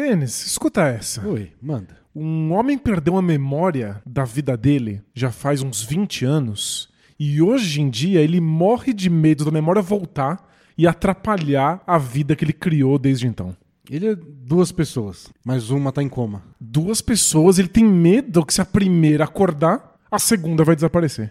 Denis, escuta essa. Oi, manda. Um homem perdeu a memória da vida dele já faz uns 20 anos e hoje em dia ele morre de medo da memória voltar e atrapalhar a vida que ele criou desde então. Ele é duas pessoas, mas uma tá em coma. Duas pessoas, ele tem medo que se a primeira acordar, a segunda vai desaparecer.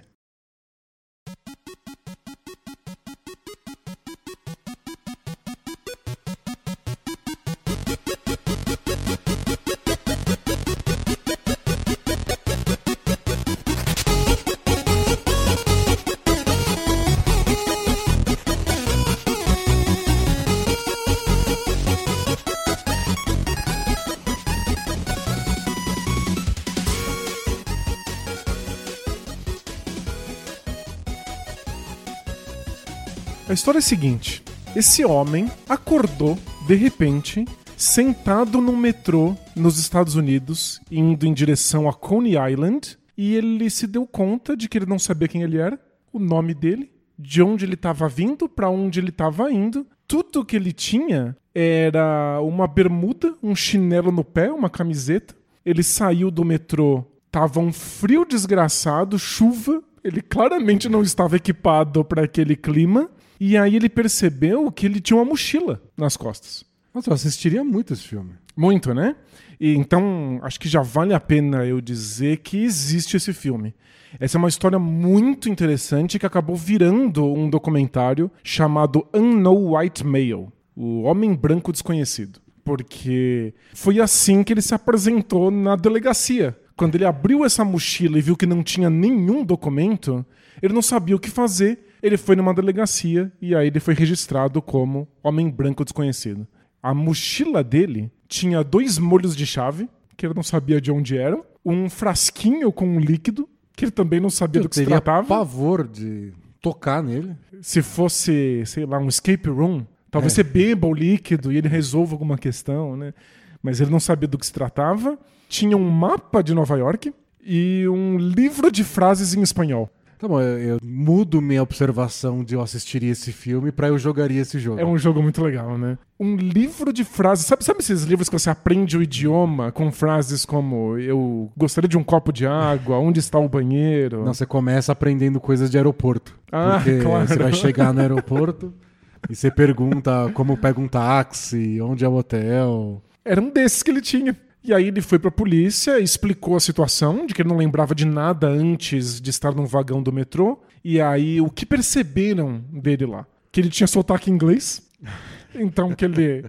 História é a seguinte: esse homem acordou de repente sentado num metrô nos Estados Unidos, indo em direção a Coney Island, e ele se deu conta de que ele não sabia quem ele era, o nome dele, de onde ele estava vindo, para onde ele estava indo. Tudo que ele tinha era uma bermuda, um chinelo no pé, uma camiseta. Ele saiu do metrô, tava um frio desgraçado, chuva. Ele claramente não estava equipado para aquele clima. E aí ele percebeu que ele tinha uma mochila nas costas. Nossa, eu assistiria muito esse filme. Muito, né? E então, acho que já vale a pena eu dizer que existe esse filme. Essa é uma história muito interessante que acabou virando um documentário chamado Unknown White Male O Homem Branco Desconhecido. Porque foi assim que ele se apresentou na delegacia. Quando ele abriu essa mochila e viu que não tinha nenhum documento, ele não sabia o que fazer ele foi numa delegacia e aí ele foi registrado como homem branco desconhecido. A mochila dele tinha dois molhos de chave, que ele não sabia de onde eram, um frasquinho com um líquido, que ele também não sabia Eu do que se tratava. pavor de tocar nele. Se fosse, sei lá, um escape room, talvez É. você beba o líquido e ele resolva alguma questão, né? Mas ele não sabia do que se tratava. Tinha um mapa de Nova York e um livro de frases em espanhol. Tá bom, eu, eu mudo minha observação de eu assistiria esse filme pra eu jogaria esse jogo. É um jogo muito legal, né? Um livro de frases. Sabe, sabe esses livros que você aprende o idioma com frases como eu gostaria de um copo de água, onde está o banheiro? Não, você começa aprendendo coisas de aeroporto. Ah, porque claro. você vai chegar no aeroporto e você pergunta como pega um táxi, onde é o hotel. Era um desses que ele tinha. E aí ele foi pra polícia, explicou a situação, de que ele não lembrava de nada antes de estar num vagão do metrô. E aí o que perceberam dele lá? Que ele tinha sotaque inglês. Então que ele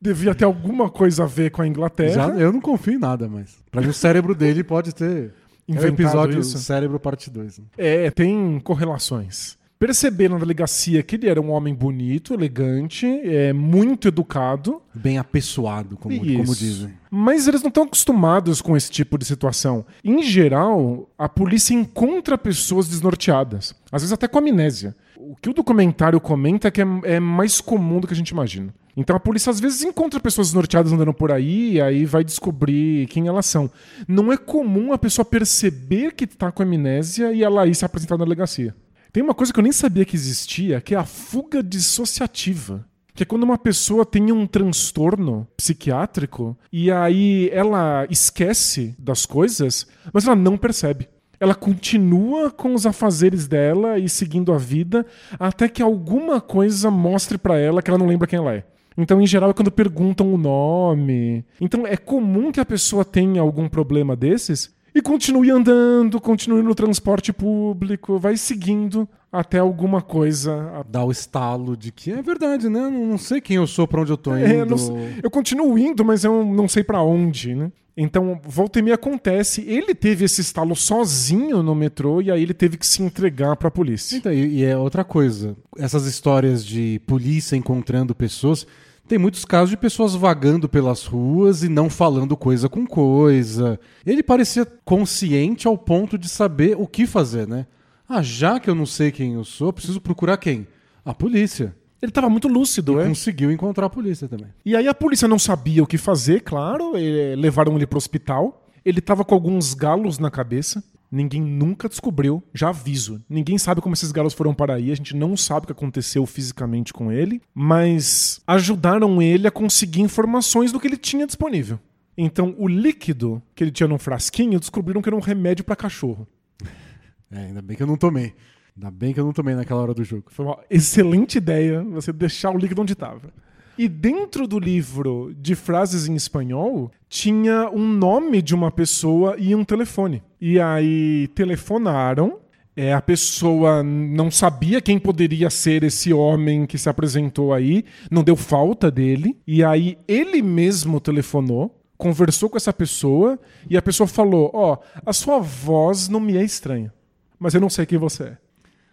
devia ter alguma coisa a ver com a Inglaterra. Já, eu não confio em nada, mas pra mim o cérebro dele pode ter é o Inventado episódio isso. Cérebro Parte 2. É, tem correlações. Perceberam na delegacia que ele era um homem bonito, elegante, é, muito educado. Bem apessoado, como, como dizem. Mas eles não estão acostumados com esse tipo de situação. Em geral, a polícia encontra pessoas desnorteadas, às vezes até com amnésia. O que o documentário comenta é que é, é mais comum do que a gente imagina. Então a polícia às vezes encontra pessoas desnorteadas andando por aí e aí vai descobrir quem elas são. Não é comum a pessoa perceber que está com amnésia e ela ir se apresentar na delegacia. Tem uma coisa que eu nem sabia que existia, que é a fuga dissociativa. Que é quando uma pessoa tem um transtorno psiquiátrico e aí ela esquece das coisas, mas ela não percebe. Ela continua com os afazeres dela e seguindo a vida até que alguma coisa mostre pra ela que ela não lembra quem ela é. Então, em geral, é quando perguntam o nome. Então, é comum que a pessoa tenha algum problema desses e continue andando, continue no transporte público, vai seguindo até alguma coisa. Dá o estalo de que é verdade, né? Não, não sei quem eu sou, pra onde eu tô indo. É, eu, não eu continuo indo, mas eu não sei pra onde, né? Então, volta e meia acontece. Ele teve esse estalo sozinho no metrô e aí ele teve que se entregar pra polícia. Então, e, e é outra coisa. Essas histórias de polícia encontrando pessoas. Tem muitos casos de pessoas vagando pelas ruas e não falando coisa com coisa. Ele parecia consciente ao ponto de saber o que fazer, né? Ah, já que eu não sei quem eu sou, preciso procurar quem? A polícia. Ele tava muito lúcido, é? Conseguiu encontrar a polícia também. E aí a polícia não sabia o que fazer, claro, eh, levaram ele pro hospital. Ele tava com alguns galos na cabeça. Ninguém nunca descobriu, já aviso. Ninguém sabe como esses garotos foram para aí, a gente não sabe o que aconteceu fisicamente com ele, mas ajudaram ele a conseguir informações do que ele tinha disponível. Então, o líquido que ele tinha num frasquinho descobriram que era um remédio para cachorro. É, ainda bem que eu não tomei. Ainda bem que eu não tomei naquela hora do jogo. Foi uma excelente ideia você deixar o líquido onde estava. E dentro do livro de frases em espanhol, tinha um nome de uma pessoa e um telefone. E aí telefonaram. É, a pessoa não sabia quem poderia ser esse homem que se apresentou aí, não deu falta dele. E aí ele mesmo telefonou, conversou com essa pessoa e a pessoa falou: Ó, oh, a sua voz não me é estranha, mas eu não sei quem você é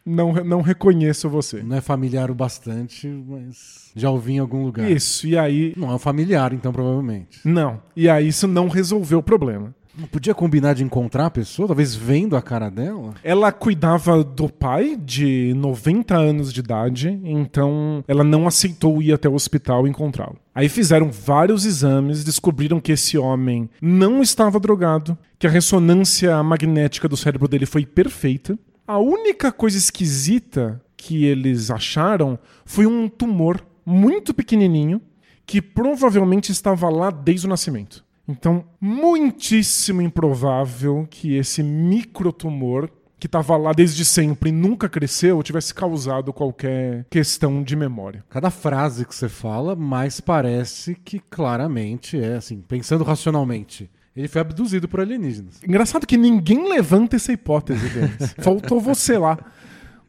não, não reconheço você. Não é familiar o bastante, mas já ouvi em algum lugar. Isso, e aí. Não é um familiar, então, provavelmente. Não. E aí isso não resolveu o problema. Não podia combinar de encontrar a pessoa, talvez vendo a cara dela? Ela cuidava do pai, de 90 anos de idade, então ela não aceitou ir até o hospital encontrá-lo. Aí fizeram vários exames, descobriram que esse homem não estava drogado, que a ressonância magnética do cérebro dele foi perfeita, a única coisa esquisita que eles acharam foi um tumor muito pequenininho que provavelmente estava lá desde o nascimento. Então, muitíssimo improvável que esse microtumor que estava lá desde sempre e nunca cresceu tivesse causado qualquer questão de memória. Cada frase que você fala, mais parece que claramente é assim, pensando racionalmente. Ele foi abduzido por alienígenas. Engraçado que ninguém levanta essa hipótese, Denis. Faltou você lá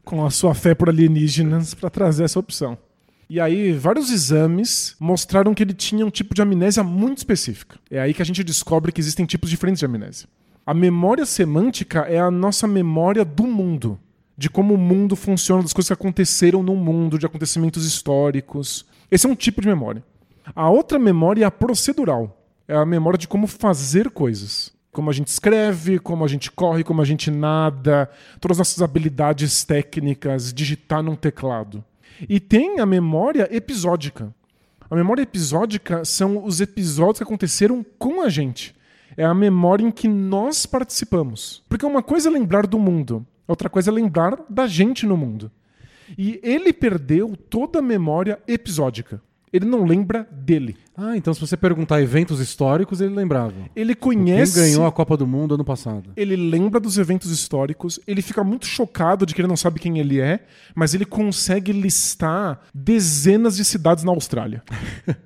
com a sua fé por alienígenas para trazer essa opção. E aí, vários exames mostraram que ele tinha um tipo de amnésia muito específica. É aí que a gente descobre que existem tipos diferentes de amnésia. A memória semântica é a nossa memória do mundo, de como o mundo funciona, das coisas que aconteceram no mundo, de acontecimentos históricos. Esse é um tipo de memória. A outra memória é a procedural é a memória de como fazer coisas. Como a gente escreve, como a gente corre, como a gente nada, todas as nossas habilidades técnicas, digitar num teclado. E tem a memória episódica. A memória episódica são os episódios que aconteceram com a gente. É a memória em que nós participamos. Porque uma coisa é lembrar do mundo, outra coisa é lembrar da gente no mundo. E ele perdeu toda a memória episódica ele não lembra dele. Ah, então se você perguntar eventos históricos, ele lembrava. Ele conhece. Quem ganhou a Copa do Mundo ano passado? Ele lembra dos eventos históricos, ele fica muito chocado de que ele não sabe quem ele é, mas ele consegue listar dezenas de cidades na Austrália.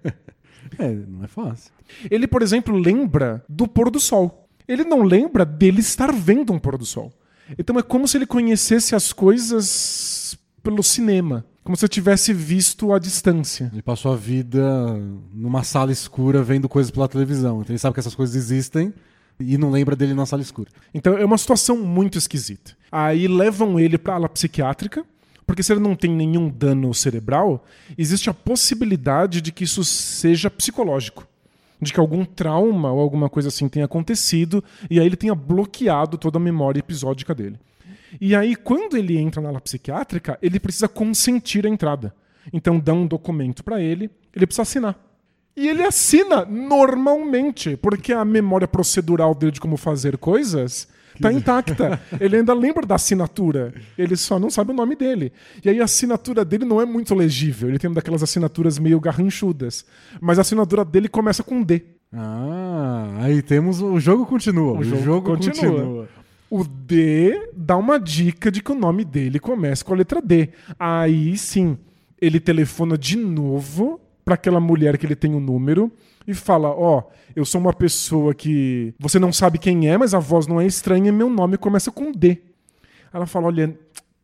é, não é fácil. Ele, por exemplo, lembra do pôr do sol. Ele não lembra dele estar vendo um pôr do sol. Então é como se ele conhecesse as coisas pelo cinema. Como se eu tivesse visto à distância. Ele passou a vida numa sala escura vendo coisas pela televisão. Então ele sabe que essas coisas existem e não lembra dele na sala escura. Então é uma situação muito esquisita. Aí levam ele para a ala psiquiátrica, porque se ele não tem nenhum dano cerebral, existe a possibilidade de que isso seja psicológico. De que algum trauma ou alguma coisa assim tenha acontecido e aí ele tenha bloqueado toda a memória episódica dele. E aí, quando ele entra na ala psiquiátrica, ele precisa consentir a entrada. Então, dá um documento para ele, ele precisa assinar. E ele assina normalmente, porque a memória procedural dele de como fazer coisas está intacta. Ele ainda lembra da assinatura, ele só não sabe o nome dele. E aí a assinatura dele não é muito legível, ele tem uma daquelas assinaturas meio garranchudas. Mas a assinatura dele começa com D. Ah, aí temos. O jogo continua. O, o jogo, jogo, continua. continua. O D dá uma dica de que o nome dele começa com a letra D. Aí sim, ele telefona de novo para aquela mulher que ele tem o um número e fala: Ó, oh, eu sou uma pessoa que você não sabe quem é, mas a voz não é estranha e meu nome começa com D. Ela fala: Olha,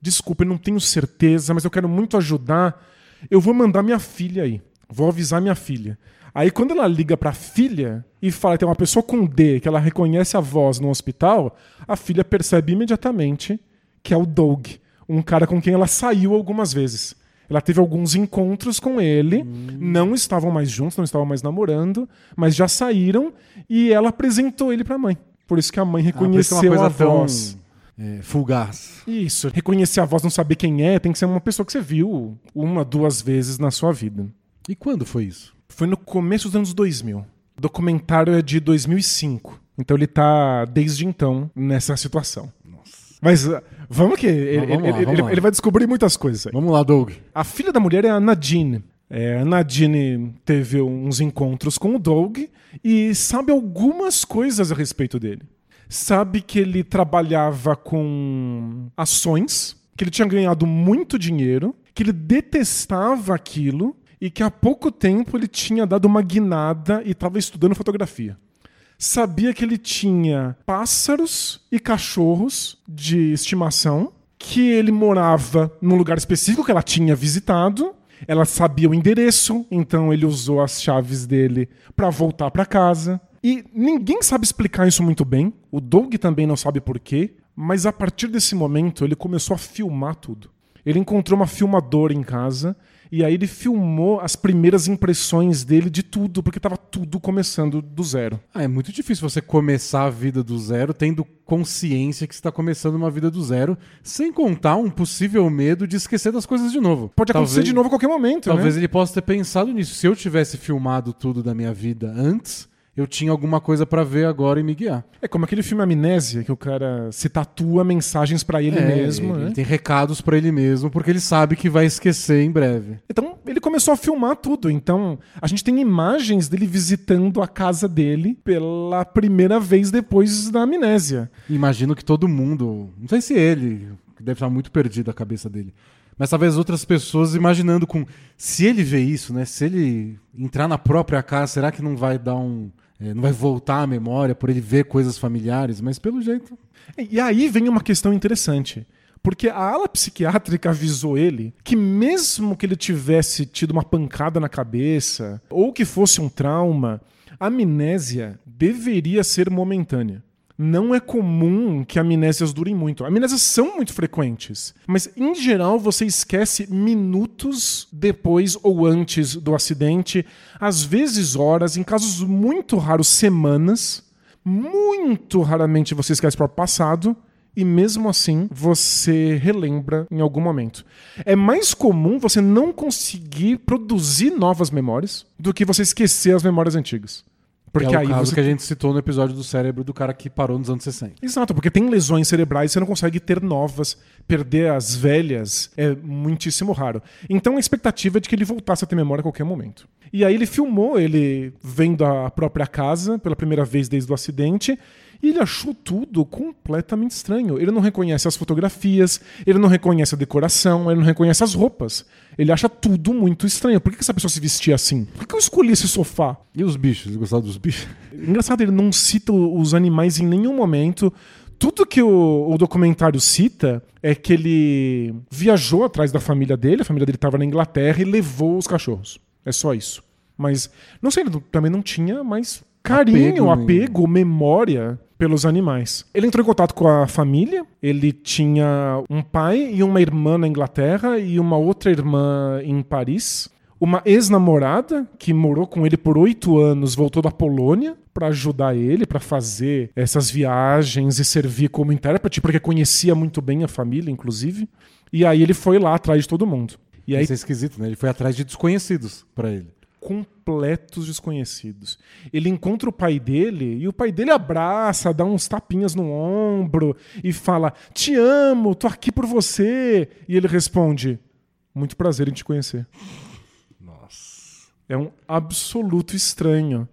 desculpa, eu não tenho certeza, mas eu quero muito ajudar. Eu vou mandar minha filha aí. Vou avisar minha filha. Aí quando ela liga para a filha e fala que tem uma pessoa com D, que ela reconhece a voz no hospital, a filha percebe imediatamente que é o Doug, um cara com quem ela saiu algumas vezes. Ela teve alguns encontros com ele, hum. não estavam mais juntos, não estavam mais namorando, mas já saíram e ela apresentou ele para a mãe. Por isso que a mãe reconheceu ah, a voz. É, fugaz. Isso. Reconhecer a voz, não saber quem é, tem que ser uma pessoa que você viu uma, duas vezes na sua vida. E quando foi isso? Foi no começo dos anos 2000. O documentário é de 2005. Então ele tá, desde então, nessa situação. Mas uh, vamos que ele, vamos lá, ele- vamos ele- ele vai descobrir muitas coisas aí. Vamos lá, Doug. A filha da mulher é a Nadine. É, a Nadine teve uns encontros com o Doug e sabe algumas coisas a respeito dele. Sabe que ele trabalhava com ações, que ele tinha ganhado muito dinheiro, que ele detestava aquilo e que há pouco tempo ele tinha dado uma guinada e estava estudando fotografia sabia que ele tinha pássaros e cachorros de estimação, que ele morava num lugar específico que ela tinha visitado. Ela sabia o endereço, então ele usou as chaves dele para voltar para casa. E ninguém sabe explicar isso muito bem. O Doug também não sabe por quê, mas a partir desse momento ele começou a filmar tudo. Ele encontrou uma filmadora em casa e aí ele filmou as primeiras impressões dele de tudo, porque estava tudo começando do zero. Ah, é muito difícil você começar a vida do zero tendo consciência que está começando uma vida do zero, sem contar um possível medo de esquecer das coisas de novo. Pode acontecer Talvez- de novo a qualquer momento, Talvez né? ele possa ter pensado nisso. Se eu tivesse filmado tudo da minha vida antes, eu tinha alguma coisa pra ver agora e me guiar. É como aquele filme Amnésia, que o cara se tatua mensagens pra ele É, mesmo, ele, né? tem recados pra ele mesmo, porque ele sabe que vai esquecer em breve. Então ele começou a filmar tudo. Então a gente tem imagens dele visitando a casa dele pela primeira vez depois da amnésia. Imagino que todo mundo, não sei se ele, que deve estar muito perdido a cabeça dele, mas talvez outras pessoas imaginando com se ele vê isso, né? Se ele entrar na própria casa, será que não vai dar um, não vai voltar a memória por ele ver coisas familiares? Mas pelo jeito, E aí vem uma questão interessante. Porque a ala psiquiátrica avisou ele que, mesmo que ele tivesse tido uma pancada na cabeça, ou que fosse um trauma, a amnésia deveria ser momentânea. Não é comum que amnésias durem muito. Amnésias são muito frequentes, mas em geral você esquece minutos depois ou antes do acidente, às vezes horas, em casos muito raros, semanas. Muito raramente você esquece para o passado e mesmo assim você relembra em algum momento. É mais comum você não conseguir produzir novas memórias do que você esquecer as memórias antigas. Porque é o aí caso você que a gente citou no episódio do cérebro do cara que parou nos anos 60. Exato, porque tem lesões cerebrais, você não consegue ter novas, perder as velhas é muitíssimo raro. Então a expectativa é de que ele voltasse a ter memória a qualquer momento. E aí ele filmou ele vendo a própria casa pela primeira vez desde o acidente. E ele achou tudo completamente estranho. Ele não reconhece as fotografias, ele não reconhece a decoração, ele não reconhece as roupas. Ele acha tudo muito estranho. Por que essa pessoa se vestia assim? Por que eu escolhi esse sofá? E os bichos? Ele gostava dos bichos? Engraçado, ele não cita os animais em nenhum momento. Tudo que o, o documentário cita é que ele viajou atrás da família dele, a família dele estava na Inglaterra e levou os cachorros. É só isso. Mas, não sei, ele também não tinha mais carinho, Apego, apego, memória pelos animais. Ele entrou em contato com a família, ele tinha um pai e uma irmã na Inglaterra e uma outra irmã em Paris. Uma ex-namorada que morou com ele por oito anos voltou da Polônia para ajudar ele, para fazer essas viagens e servir como intérprete, porque conhecia muito bem a família, inclusive. E aí ele foi lá atrás de todo mundo. E aí Isso é esquisito, né? Ele foi atrás de desconhecidos pra ele. Completos desconhecidos. Ele encontra o pai dele e o pai dele abraça, dá uns tapinhas no ombro e fala: Te amo, tô aqui por você. E ele responde: Muito prazer em te conhecer. Nossa. É um absoluto estranho.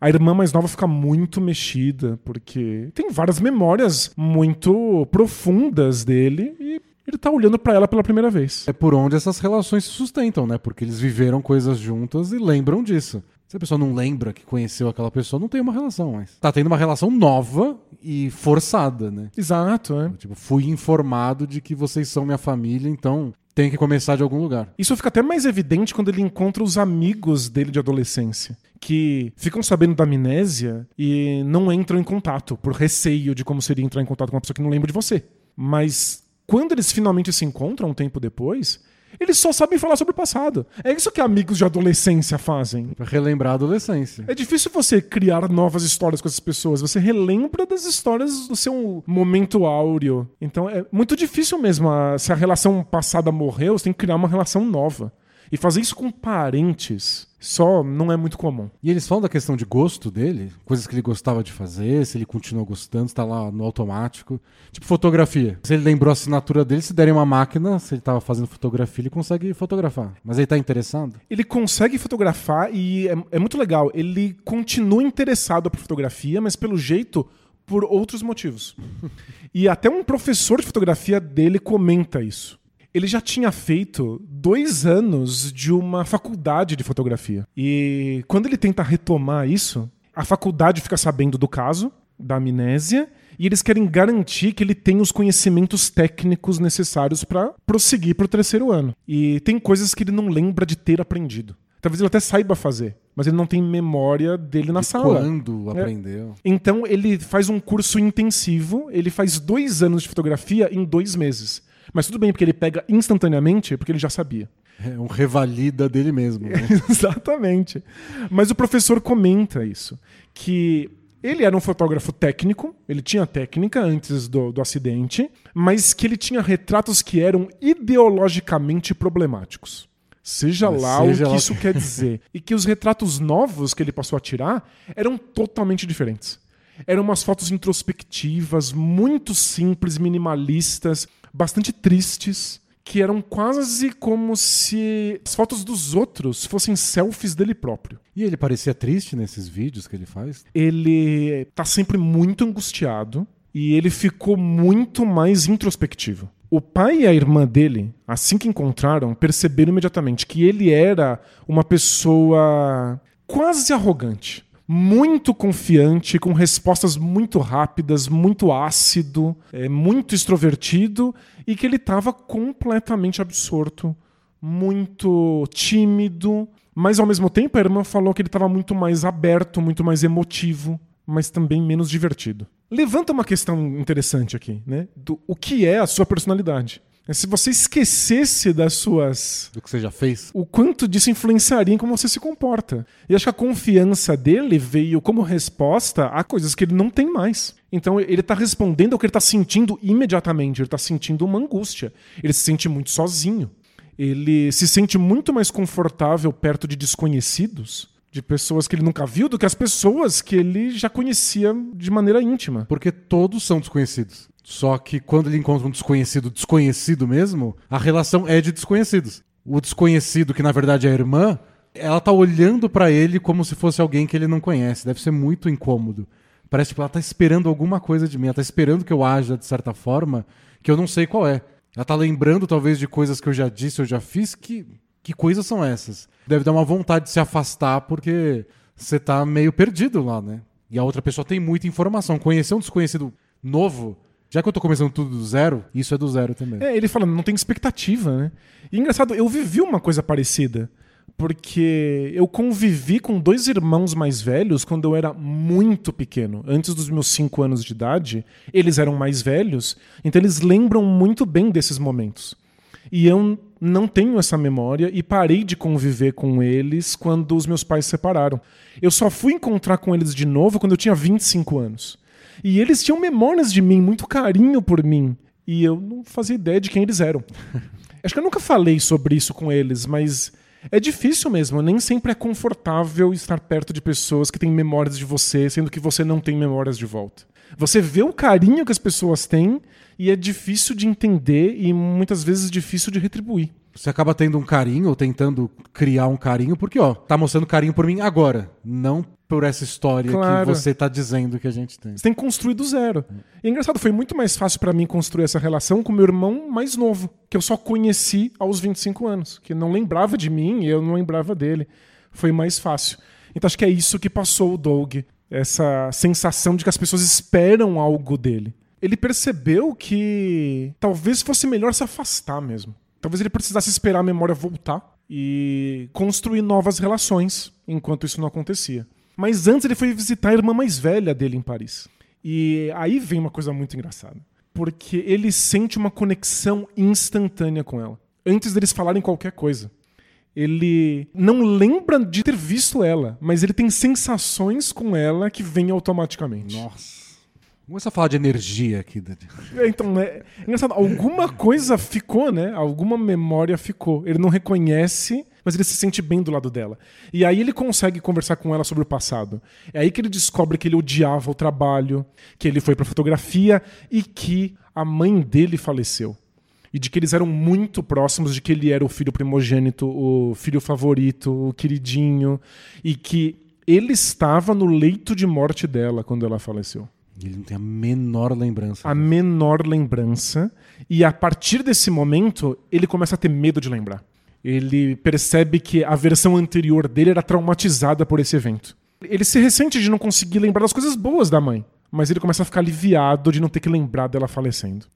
A irmã mais nova fica muito mexida, porque tem várias memórias muito profundas dele e ele tá olhando pra ela pela primeira vez. É por onde essas relações se sustentam, né? Porque eles viveram coisas juntas e lembram disso. Se a pessoa não lembra que conheceu aquela pessoa, não tem uma relação mais. Tá tendo uma relação nova e forçada, né? Exato, é. Tipo, fui informado de que vocês são minha família, então tem que começar de algum lugar. Isso fica até mais evidente quando ele encontra os amigos dele de adolescência, que ficam sabendo da amnésia e não entram em contato, por receio de como seria entrar em contato com uma pessoa que não lembra de você. Mas quando eles finalmente se encontram um tempo depois, eles só sabem falar sobre o passado. É isso que amigos de adolescência fazem. Pra relembrar a adolescência. É difícil você criar novas histórias com essas pessoas. Você relembra das histórias do seu momento áureo. Então é muito difícil mesmo. a- Se a relação passada morreu, você tem que criar uma relação nova. E fazer isso com parentes só não é muito comum. E eles falam da questão de gosto dele, coisas que ele gostava de fazer, se ele continua gostando, está lá no automático. Tipo fotografia. Se ele lembrou a assinatura dele, se derem uma máquina, se ele estava fazendo fotografia, ele consegue fotografar. Mas ele está interessado? Ele consegue fotografar e é, é muito legal. Ele continua interessado por fotografia, mas pelo jeito por outros motivos. e até um professor de fotografia dele comenta isso. Ele já tinha feito dois anos de uma faculdade de fotografia. E quando ele tenta retomar isso, a faculdade fica sabendo do caso, da amnésia, e eles querem garantir que ele tem os conhecimentos técnicos necessários para prosseguir para o terceiro ano. E tem coisas que ele não lembra de ter aprendido. Talvez ele até saiba fazer, mas ele não tem memória dele na De sala. Quando É. aprendeu? Então ele faz um curso intensivo, ele faz dois anos de fotografia em dois meses. Mas tudo bem, porque ele pega instantaneamente, porque ele já sabia. É um revalida dele mesmo. né? Exatamente. Mas o professor comenta isso, que ele era um fotógrafo técnico, ele tinha técnica antes do, do acidente, mas que ele tinha retratos que eram ideologicamente problemáticos. Seja Mas lá seja o que lá isso quer dizer. E que os retratos novos que ele passou a tirar eram totalmente diferentes. Eram umas fotos introspectivas, muito simples, minimalistas, bastante tristes, que eram quase como se as fotos dos outros fossem selfies dele próprio. E ele parecia triste nesses vídeos que ele faz? Ele tá sempre muito angustiado e ele ficou muito mais introspectivo. O pai e a irmã dele, assim que encontraram, perceberam imediatamente que ele era uma pessoa quase arrogante, muito confiante, com respostas muito rápidas, muito ácido, é, muito extrovertido e que ele estava completamente absorto, muito tímido, mas ao mesmo tempo a irmã falou que ele estava muito mais aberto, muito mais emotivo, mas também menos divertido. Levanta uma questão interessante aqui, né? Do o que é a sua personalidade. É Se você esquecesse das suas Do que você já fez? o quanto disso influenciaria em como você se comporta. E acho que a confiança dele veio como resposta a coisas que ele não tem mais. Então ele tá respondendo ao que ele tá sentindo imediatamente. Ele tá sentindo uma angústia. Ele se sente muito sozinho. Ele se sente muito mais confortável perto de desconhecidos, de pessoas que ele nunca viu, do que as pessoas que ele já conhecia de maneira íntima. Porque todos são desconhecidos. Só que quando ele encontra um desconhecido desconhecido mesmo, a relação é de desconhecidos. O desconhecido, que na verdade é a irmã, ela tá olhando pra ele como se fosse alguém que ele não conhece. Deve ser muito incômodo. Parece que ela tá esperando alguma coisa de mim. Ela tá esperando que eu haja de certa forma que eu não sei qual é. Ela tá lembrando talvez de coisas que eu já disse, eu já fiz. Que, que coisas são essas? Deve dar uma vontade de se afastar porque você tá meio perdido lá, né? E a outra pessoa tem muita informação. Conhecer um desconhecido novo, já que eu tô começando tudo do zero, isso é do zero também. É, ele falando, não tem expectativa, né? E engraçado, eu vivi uma coisa parecida. Porque eu convivi com dois irmãos mais velhos quando eu era muito pequeno. Antes dos meus cinco anos de idade, eles eram mais velhos, então eles lembram muito bem desses momentos. E eu não tenho essa memória e parei de conviver com eles quando os meus pais se separaram. Eu só fui encontrar com eles de novo quando eu tinha 25 anos. E eles tinham memórias de mim, muito carinho por mim. E eu não fazia ideia de quem eles eram. Acho que eu nunca falei sobre isso com eles, mas é difícil mesmo. Nem sempre é confortável estar perto de pessoas que têm memórias de você, sendo que você não tem memórias de volta. Você vê o carinho que as pessoas têm e é difícil de entender e muitas vezes difícil de retribuir. Você acaba tendo um carinho ou tentando criar um carinho porque, ó, tá mostrando carinho por mim agora, não por essa história Claro. que você tá dizendo que a gente tem. Você tem que construir do zero. E é engraçado, foi muito mais fácil pra mim construir essa relação com meu irmão mais novo, que eu só conheci aos 25 anos, que não lembrava de mim e eu não lembrava dele. Foi mais fácil. Então acho que é isso que passou o Doug, essa sensação de que as pessoas esperam algo dele. Ele percebeu que talvez fosse melhor se afastar mesmo. Talvez ele precisasse esperar a memória voltar e construir novas relações enquanto isso não acontecia. Mas antes ele foi visitar a irmã mais velha dele em Paris. E aí vem uma coisa muito engraçada. Porque ele sente uma conexão instantânea com ela. Antes deles falarem qualquer coisa. Ele não lembra de ter visto ela, mas ele tem sensações com ela que vêm automaticamente. Nossa. Vamos começar a falar de energia aqui. É, Então, né? é engraçado, alguma coisa ficou, né? Alguma memória ficou. Ele não reconhece, mas ele se sente bem do lado dela. E aí ele consegue conversar com ela sobre o passado. É aí que ele descobre que ele odiava o trabalho, que ele foi pra fotografia e que a mãe dele faleceu. E de que eles eram muito próximos, de que ele era o filho primogênito, o filho favorito, o queridinho, e que ele estava no leito de morte dela quando ela faleceu. Ele não tem a menor lembrança. A menor lembrança. E a partir desse momento, ele começa a ter medo de lembrar. Ele percebe que a versão anterior dele era traumatizada por esse evento. Ele se ressente de não conseguir lembrar das coisas boas da mãe, mas ele começa a ficar aliviado de não ter que lembrar dela falecendo.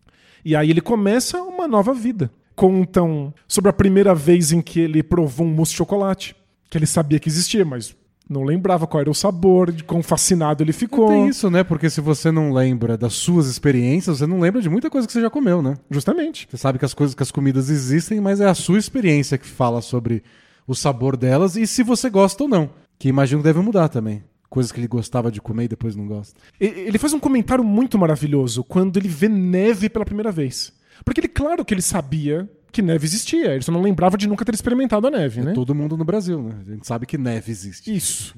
E aí ele começa uma nova vida. Contam sobre a primeira vez em que ele provou um mousse de chocolate, que ele sabia que existia, mas não lembrava qual era o sabor, de quão fascinado ele ficou. Tem isso, né? Porque se você não lembra das suas experiências, você não lembra de muita coisa que você já comeu, né? Justamente. Você sabe que as coisas, que as comidas existem, mas é a sua experiência que fala sobre o sabor delas e se você gosta ou não. Que imagino que deve mudar também. Coisas que ele gostava de comer e depois não gosta. Ele faz um comentário muito maravilhoso quando ele vê neve pela primeira vez. Porque ele, claro que ele sabia que neve existia, ele só não lembrava de nunca ter experimentado a neve, né? Todo mundo no Brasil, né? A gente sabe que neve existe. Isso.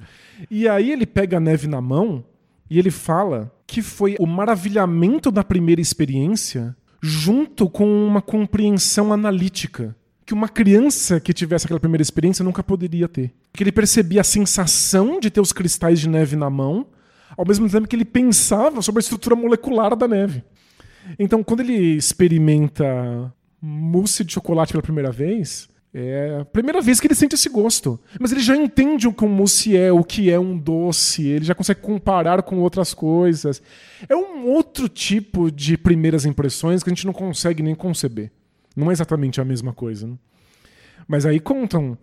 E aí ele pega a neve na mão e ele fala que foi o maravilhamento da primeira experiência junto com uma compreensão analítica que uma criança que tivesse aquela primeira experiência nunca poderia ter. Que ele percebia a sensação de ter os cristais de neve na mão, ao mesmo tempo que ele pensava sobre a estrutura molecular da neve. Então, quando ele experimenta mousse de chocolate pela primeira vez, é a primeira vez que ele sente esse gosto. Mas ele já entende o que um mousse é, o que é um doce, ele já consegue comparar com outras coisas. É um outro tipo de primeiras impressões que a gente não consegue nem conceber. Não é exatamente a mesma coisa. Né? Mas aí contam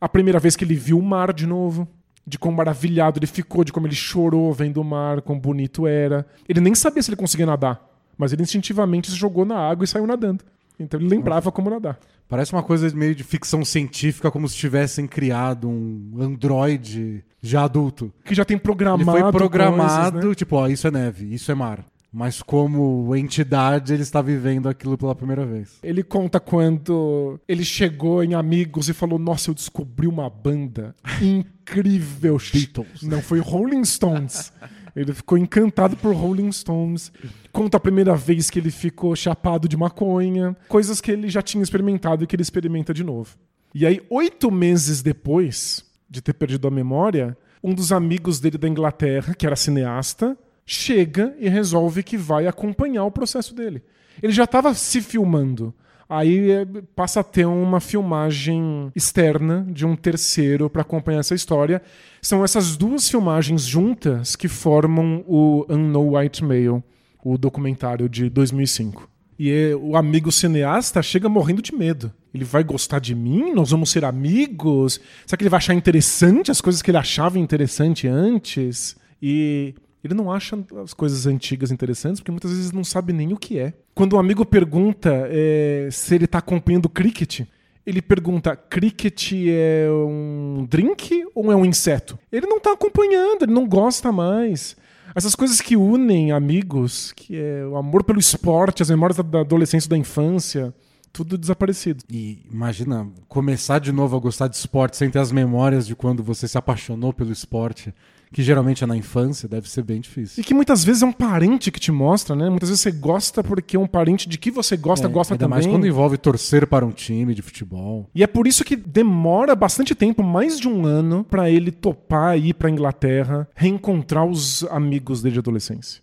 a primeira vez que ele viu o mar de novo, de quão maravilhado ele ficou, de como ele chorou vendo o mar, quão bonito era. Ele nem sabia se ele conseguia nadar, mas ele instintivamente se jogou na água e saiu nadando. Então ele lembrava como nadar. Parece uma coisa meio de ficção científica, como se tivessem criado um androide já adulto. Que já tem Ele programado. foi programado, coisas, né? tipo, ó, isso é neve, isso é mar. Mas como entidade, ele está vivendo aquilo pela primeira vez. Ele conta quando ele chegou em Amigos e falou: Nossa, eu descobri uma banda incrível. Beatles. Não, foi Rolling Stones. Ele ficou encantado por Rolling Stones. Conta a primeira vez que ele ficou chapado de maconha. Coisas que ele já tinha experimentado e que ele experimenta de novo. E aí, oito meses depois de ter perdido a memória, um dos amigos dele da Inglaterra, que era cineasta, chega e resolve que vai acompanhar o processo dele. Ele já estava se filmando. Aí é, passa a ter uma filmagem externa de um terceiro para acompanhar essa história. São essas duas filmagens juntas que formam o Unknown White Male, o documentário de 2005. E é, o amigo cineasta chega morrendo de medo. Ele vai gostar de mim? Nós vamos ser amigos? Será que ele vai achar interessante as coisas que ele achava interessante antes? E ele não acha as coisas antigas interessantes porque muitas vezes não sabe nem o que é. Quando um amigo pergunta é, se ele está acompanhando cricket, ele pergunta: cricket é um drink ou é um inseto? Ele não está acompanhando, ele não gosta mais. Essas coisas que unem amigos, que é o amor pelo esporte, as memórias da- adolescência da infância, tudo desaparecido. E imagina, começar de novo a gostar de esporte sem ter as memórias de quando você se apaixonou pelo esporte, que geralmente é na infância, deve ser bem difícil. E que muitas vezes é um parente que te mostra, né? Muitas vezes você gosta porque um parente de que você gosta, É, gosta ainda também. mais quando envolve torcer para um time de futebol. E é por isso que demora bastante tempo, mais de um ano, pra ele topar ir pra Inglaterra, reencontrar os amigos dele de adolescência.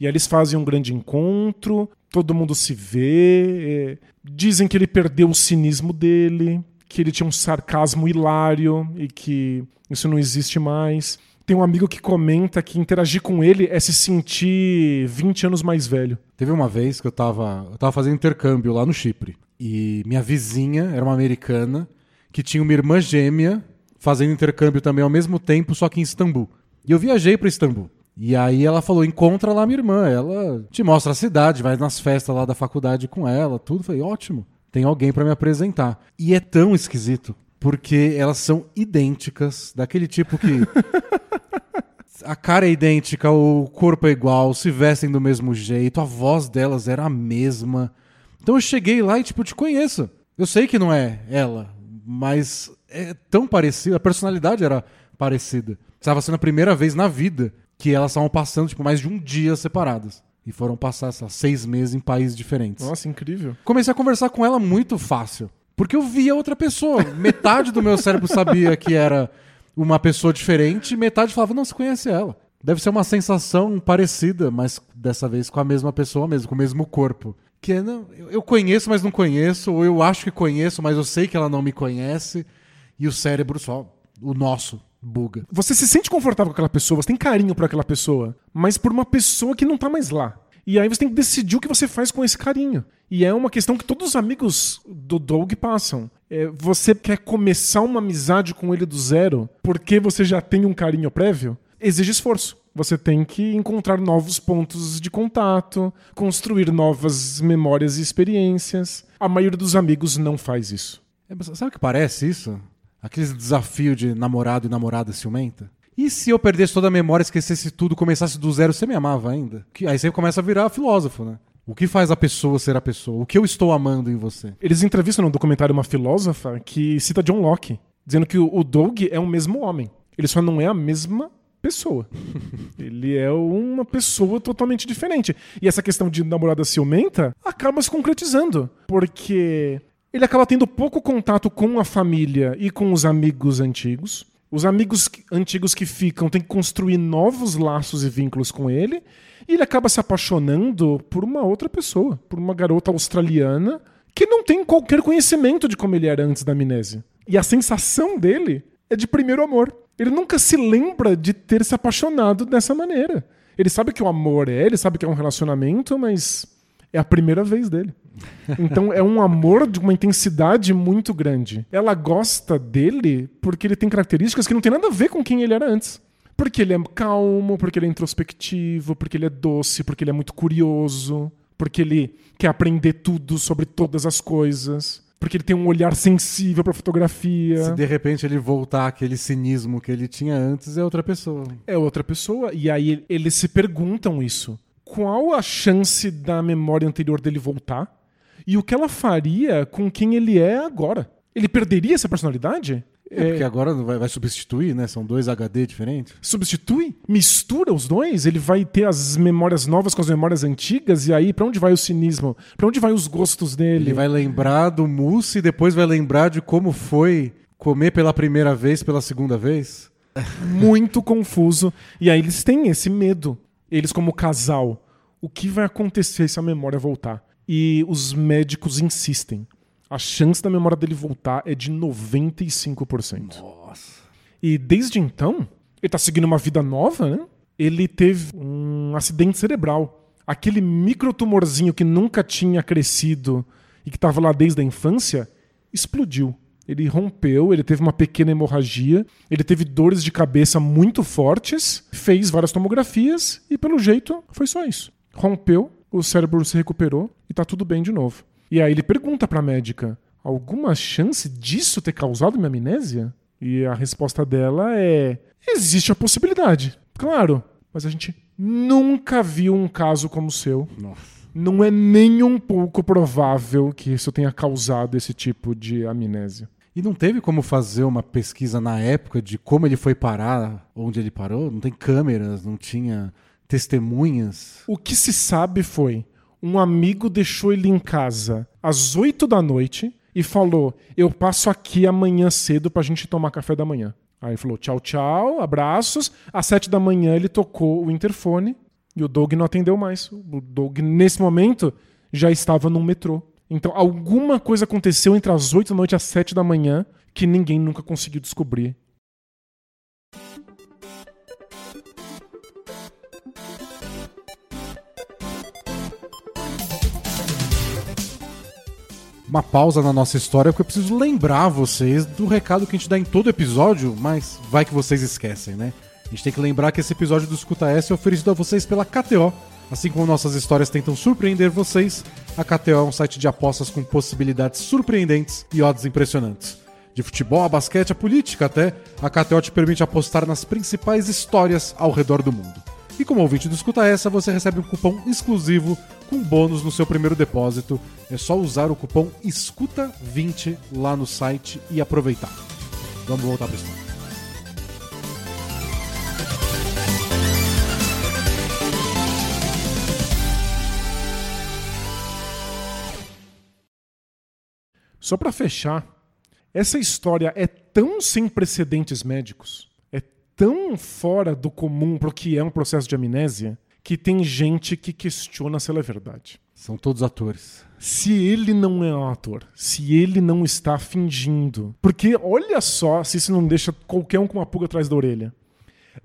E aí eles fazem um grande encontro, todo mundo se vê, é, dizem que ele perdeu o cinismo dele, que ele tinha um sarcasmo hilário e que isso não existe mais. Tem um amigo que comenta que interagir com ele é se sentir 20 anos mais velho. Teve uma vez que eu tava, eu tava fazendo intercâmbio lá no Chipre. E minha vizinha era uma americana que tinha uma irmã gêmea fazendo intercâmbio também ao mesmo tempo, só que em Istambul. E eu viajei para Istambul. E aí ela falou: encontra lá minha irmã. Ela te mostra a cidade, vai nas festas lá da faculdade com ela, tudo. Falei, ótimo, tem alguém para me apresentar. E é tão esquisito, porque elas são idênticas, daquele tipo que a cara é idêntica, o corpo é igual, se vestem do mesmo jeito, a voz delas era a mesma. Então eu cheguei lá e, tipo, te conheço. Eu sei que não é ela, mas é tão parecida, a personalidade era parecida. Estava sendo a primeira vez na vida que elas estavam passando tipo, mais de um dia separadas. E foram passar sei lá, seis meses em países diferentes. Nossa, incrível. Comecei a conversar com ela muito fácil. Porque eu via outra pessoa. Metade do meu cérebro sabia que era uma pessoa diferente, e metade falava, não, você conhece ela. Deve ser uma sensação parecida, mas dessa vez com a mesma pessoa mesmo, com o mesmo corpo. Que é, não, eu conheço, mas não conheço, ou eu acho que conheço, mas eu sei que ela não me conhece. E o cérebro só, o nosso, buga. Você se sente confortável com aquela pessoa, você tem carinho por aquela pessoa, mas por uma pessoa que não tá mais lá. E aí você tem que decidir o que você faz com esse carinho. E é uma questão que todos os amigos do Doug passam. É, você quer começar uma amizade com ele do zero porque você já tem um carinho prévio? Exige esforço. Você tem que encontrar novos pontos de contato, construir novas memórias e experiências. A maioria dos amigos não faz isso. É, sabe o que parece isso? Aquele desafio de namorado e namorada ciumenta? E se eu perdesse toda a memória, esquecesse tudo, começasse do zero, você me amava ainda? Que- Aí você começa a virar filósofo, né? O que faz a pessoa ser a pessoa? O que eu estou amando em você? Eles entrevistam no documentário uma filósofa que cita John Locke, dizendo que o Doug é o mesmo homem. Ele só não é a mesma pessoa. Ele é uma pessoa totalmente diferente. E essa questão de namorada ciumenta acaba se concretizando, porque ele acaba tendo pouco contato com a família e com os amigos antigos. Os amigos antigos que ficam têm que construir novos laços e vínculos com ele. E ele acaba se apaixonando por uma outra pessoa, por uma garota australiana que não tem qualquer conhecimento de como ele era antes da amnésia. E a sensação dele é de primeiro amor. Ele nunca se lembra de ter se apaixonado dessa maneira. Ele sabe que o amor é, ele sabe que é um relacionamento, mas é a primeira vez dele. Então é um amor de uma intensidade muito grande. Ela gosta dele porque ele tem características que não tem nada a ver com quem ele era antes. Porque ele é calmo, porque ele é introspectivo, porque ele é doce, porque ele é muito curioso, porque ele quer aprender tudo sobre todas as coisas, porque ele tem um olhar sensível pra fotografia. Se de repente ele voltar aquele cinismo que ele tinha antes, é outra pessoa. é outra pessoa. E aí eles se perguntam isso. Qual a chance da memória anterior dele voltar? E o que ela faria com quem ele é agora? Ele perderia essa personalidade? É, porque agora vai, vai substituir, né? São dois HD diferentes. Substitui? Mistura os dois? Ele vai ter as memórias novas com as memórias antigas? E aí, pra onde vai o cinismo? Pra onde vai os gostos dele? Ele vai lembrar do mousse e depois vai lembrar de como foi comer pela primeira vez, pela segunda vez. muito confuso. E aí eles têm esse medo. Eles, como casal, o que vai acontecer se a memória voltar? E os médicos insistem. A chance da memória dele voltar é de 95%. Nossa. E desde então, ele tá seguindo uma vida nova, né? Ele teve um acidente cerebral. Aquele microtumorzinho que nunca tinha crescido e que estava lá desde a infância, explodiu. Ele rompeu, ele teve uma pequena hemorragia, ele teve dores de cabeça muito fortes, fez várias tomografias e, pelo jeito, foi só isso. Rompeu, o cérebro se recuperou e tá tudo bem de novo. E aí ele pergunta pra médica: alguma chance disso ter causado minha amnésia? E a resposta dela é: existe a possibilidade, claro, mas a gente nunca viu um caso como o seu. Nossa. Não é nem um pouco provável que isso tenha causado esse tipo de amnésia. E não teve como fazer uma pesquisa na época de como ele foi parar, onde ele parou? Não tem câmeras, não tinha testemunhas. O que se sabe foi: um amigo deixou ele em casa às 8 da noite e falou: Eu passo aqui amanhã cedo pra gente tomar café da manhã. Aí ele falou: Tchau, tchau, abraços. Às 7 da manhã ele tocou o interfone e o Doug não atendeu mais. O Doug, nesse momento, já estava no metrô. Então, alguma coisa aconteceu entre as 8 da noite e as 7 da manhã que ninguém nunca conseguiu descobrir. Uma pausa na nossa história, porque eu preciso lembrar vocês do recado que a gente dá em todo episódio, mas vai que vocês esquecem, né? A gente tem que lembrar que esse episódio do Escuta S é oferecido a vocês pela KTO. Assim como nossas histórias tentam surpreender vocês, a KTO é um site de apostas com possibilidades surpreendentes e odds impressionantes. De futebol a basquete a política até, a KTO te permite apostar nas principais histórias ao redor do mundo. E como ouvinte do Escuta Essa, você recebe um cupom exclusivo com bônus no seu primeiro depósito. É só usar o cupom ESCUTA20 lá no site e aproveitar. Vamos voltar pra história. Só para fechar, essa história é tão sem precedentes médicos, tão fora do comum pro que é um processo de amnésia, que tem gente que questiona se ela é verdade. São todos atores. Se ele não é um ator, se ele não está fingindo. Porque olha só se isso não deixa qualquer um com uma pulga atrás da orelha.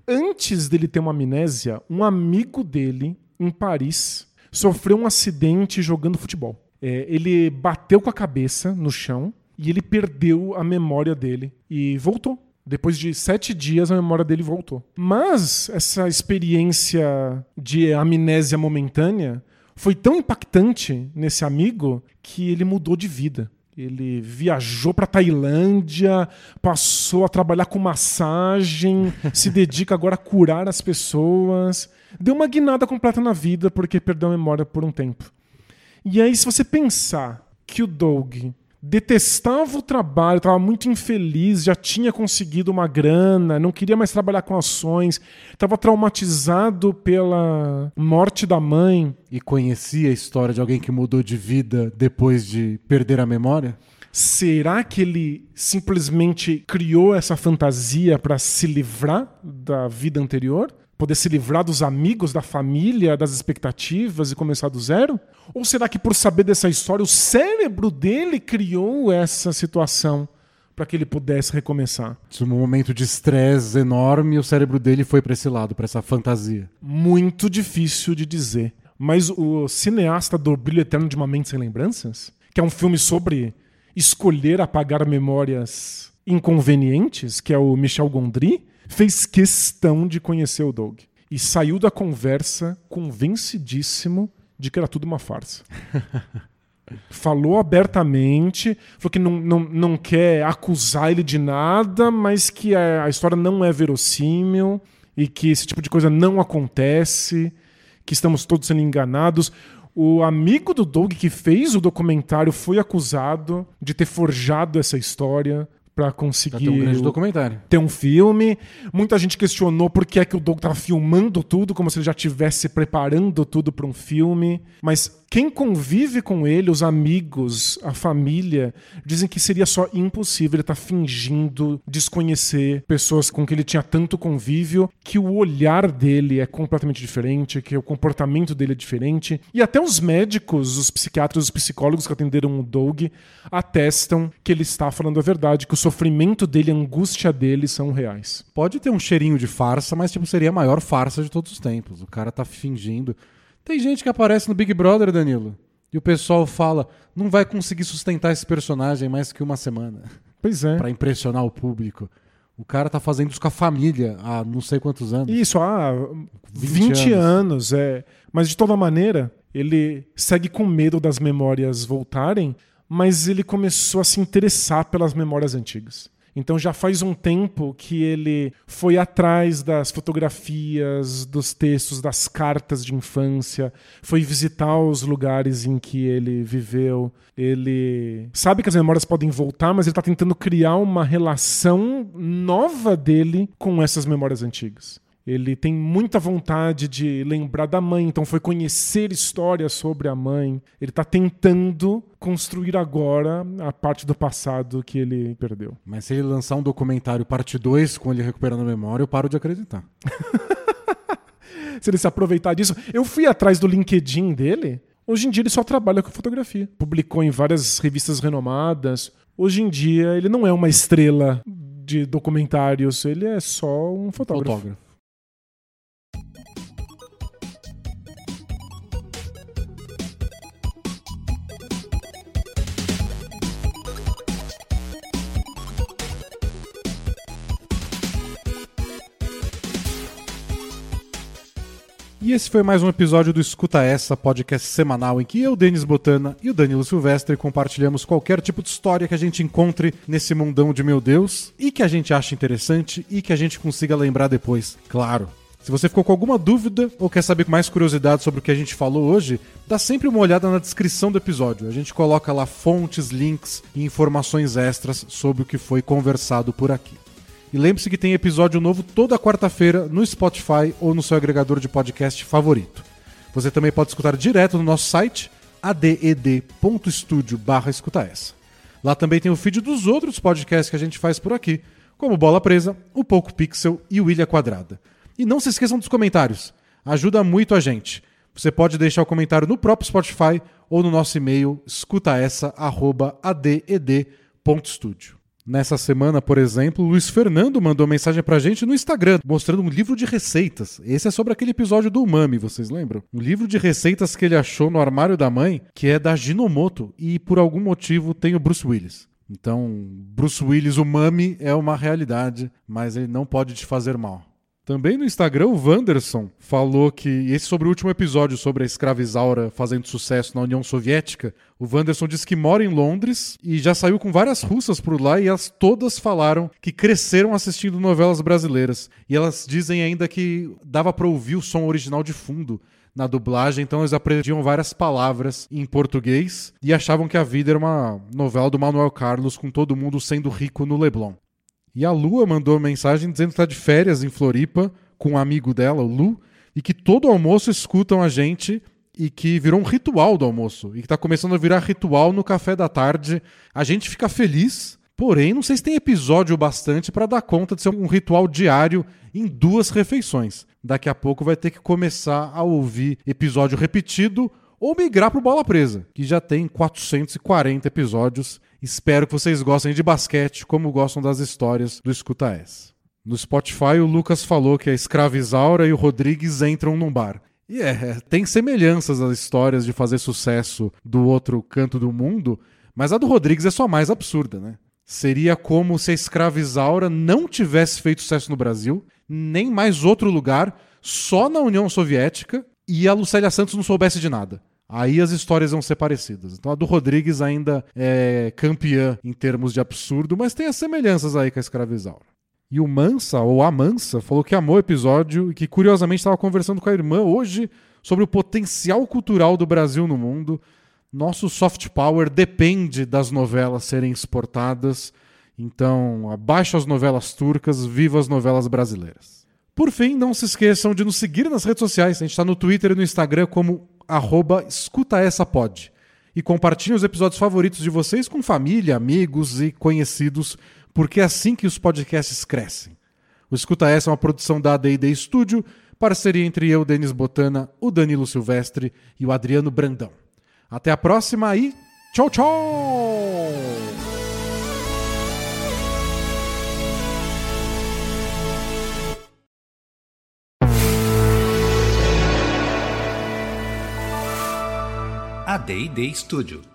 Antes dele ter uma amnésia, um amigo dele, em Paris, sofreu um acidente jogando futebol. É, ele bateu com a cabeça no chão e ele perdeu a memória dele e voltou. Depois de sete dias, a memória dele voltou. Mas essa experiência de amnésia momentânea foi tão impactante nesse amigo que ele mudou de vida. Ele viajou para Tailândia, passou a trabalhar com massagem, se dedica agora a curar as pessoas. Deu uma guinada completa na vida porque perdeu a memória por um tempo. E aí, se você pensar que o Doug detestava o trabalho, estava muito infeliz, já tinha conseguido uma grana, não queria mais trabalhar com ações, estava traumatizado pela morte da mãe. E conhecia a história de alguém que mudou de vida depois de perder a memória? Será que ele simplesmente criou essa fantasia para se livrar da vida anterior? Poder se livrar dos amigos, da família, das expectativas e começar do zero? Ou será que, por saber dessa história, o cérebro dele criou essa situação para que ele pudesse recomeçar? Um momento de estresse enorme, o cérebro dele foi para esse lado, para essa fantasia. Muito difícil de dizer. Mas o cineasta do Brilho Eterno de uma Mente Sem Lembranças, que é um filme sobre escolher apagar memórias inconvenientes, que é o Michel Gondry, fez questão de conhecer o Doug. E saiu da conversa convencidíssimo de que era tudo uma farsa. falou abertamente, falou que não, não, não quer acusar ele de nada, mas que a, a história não é verossímil e que esse tipo de coisa não acontece, que estamos todos sendo enganados. O amigo do Doug que fez o documentário foi acusado de ter forjado essa história, para conseguir ter um grande documentário. ter um filme. Muita gente questionou por que é que o Doug tava filmando tudo, como se ele já estivesse preparando tudo para um filme. Mas quem convive com ele, os amigos, a família, dizem que seria só impossível ele estar tá fingindo desconhecer pessoas com quem ele tinha tanto convívio, que o olhar dele é completamente diferente, que o comportamento dele é diferente. E até os médicos, os psiquiatras, os psicólogos que atenderam o Doug atestam que ele está falando a verdade, que o sofrimento dele, a angústia dele são reais. Pode ter um cheirinho de farsa, mas tipo, seria a maior farsa de todos os tempos. O cara tá fingindo. Tem gente que aparece no Big Brother, Danilo, e o pessoal fala, não vai conseguir sustentar esse personagem mais que uma semana. Pois é. Pra impressionar o público. O cara tá fazendo isso com a família há não sei quantos anos. Isso, há 20, 20 anos. anos. é. Mas de toda maneira, ele segue com medo das memórias voltarem, mas ele começou a se interessar pelas memórias antigas. Então já faz um tempo que ele foi atrás das fotografias, dos textos, das cartas de infância, foi visitar os lugares em que ele viveu. Ele sabe que as memórias podem voltar, mas ele está tentando criar uma relação nova dele com essas memórias antigas. Ele tem muita vontade de lembrar da mãe, então foi conhecer histórias sobre a mãe. Ele está tentando construir agora a parte do passado que ele perdeu. Mas se ele lançar um documentário parte 2 com ele recuperando a memória, eu paro de acreditar. se ele se aproveitar disso. Eu fui atrás do LinkedIn dele. Hoje em dia ele só trabalha com fotografia. Publicou em várias revistas renomadas. Hoje em dia ele não é uma estrela de documentários, ele é só um fotógrafo. fotógrafo. E esse foi mais um episódio do Escuta Essa, podcast semanal em que eu, Denis Botana e o Danilo Silvestre compartilhamos qualquer tipo de história que a gente encontre nesse mundão de meu Deus e que a gente acha interessante e que a gente consiga lembrar depois, claro. Se você ficou com alguma dúvida ou quer saber mais curiosidades sobre o que a gente falou hoje, dá sempre uma olhada na descrição do episódio. A gente coloca lá fontes, links e informações extras sobre o que foi conversado por aqui. E lembre-se que tem episódio novo toda quarta-feira no Spotify ou no seu agregador de podcast favorito. Você também pode escutar direto no nosso site aded.studio barra essa. Lá também tem o feed dos outros podcasts que a gente faz por aqui, como Bola Presa, o Poco Pixel e o Ilha Quadrada. E não se esqueçam dos comentários. Ajuda muito a gente. Você pode deixar o comentário no próprio Spotify ou no nosso e-mail escutaessa@aded.studio. Nessa semana, por exemplo, Luiz Fernando mandou mensagem pra gente no Instagram, mostrando um livro de receitas. Esse é sobre aquele episódio do Umami, vocês lembram? Um livro de receitas que ele achou no armário da mãe, que é da Ginomoto, e por algum motivo tem o Bruce Willis. Então, Bruce Willis, o Umami, é uma realidade, mas ele não pode te fazer mal. Também no Instagram, o Wanderson falou que, esse sobre o último episódio sobre a escravizaura fazendo sucesso na União Soviética, o Wanderson disse que mora em Londres e já saiu com várias russas por lá e elas todas falaram que cresceram assistindo novelas brasileiras. E elas dizem ainda que dava para ouvir o som original de fundo na dublagem, então eles aprendiam várias palavras em português e achavam que a vida era uma novela do Manuel Carlos com todo mundo sendo rico no Leblon. E a Lua mandou mensagem dizendo que está de férias em Floripa com um amigo dela, o Lu, e que todo almoço escutam a gente e que virou um ritual do almoço e que está começando a virar ritual no café da tarde. A gente fica feliz, porém não sei se tem episódio bastante para dar conta de ser um ritual diário em duas refeições. Daqui a pouco vai ter que começar a ouvir episódio repetido ou migrar para o Bola Presa, que já tem 440 episódios Espero que vocês gostem de basquete como gostam das histórias do Escuta S. No Spotify, o Lucas falou que a Escravizaura e o Rodrigues entram num bar. E é, tem semelhanças às histórias de fazer sucesso do outro canto do mundo, mas a do Rodrigues é só mais absurda, né? Seria como se a Escravizaura não tivesse feito sucesso no Brasil, nem mais outro lugar, só na União Soviética, e a Lucélia Santos não soubesse de nada. Aí as histórias vão ser parecidas. Então a do Rodrigues ainda é campeã em termos de absurdo, mas tem as semelhanças aí com a Escravizaura. E o Mansa, ou a Mansa, falou que amou o episódio e que curiosamente estava conversando com a irmã hoje sobre o potencial cultural do Brasil no mundo. Nosso soft power depende das novelas serem exportadas. Então, abaixo as novelas turcas, viva as novelas brasileiras. Por fim, não se esqueçam de nos seguir nas redes sociais. A gente está no Twitter e no Instagram como arroba escuta essa pod. E compartilhem os episódios favoritos de vocês com família, amigos e conhecidos, porque é assim que os podcasts crescem. O Escuta Essa é uma produção da AD&D Studio, parceria entre eu, Denis Botana, o Danilo Silvestre e o Adriano Brandão. Até a próxima e tchau, tchau! D&D Studio.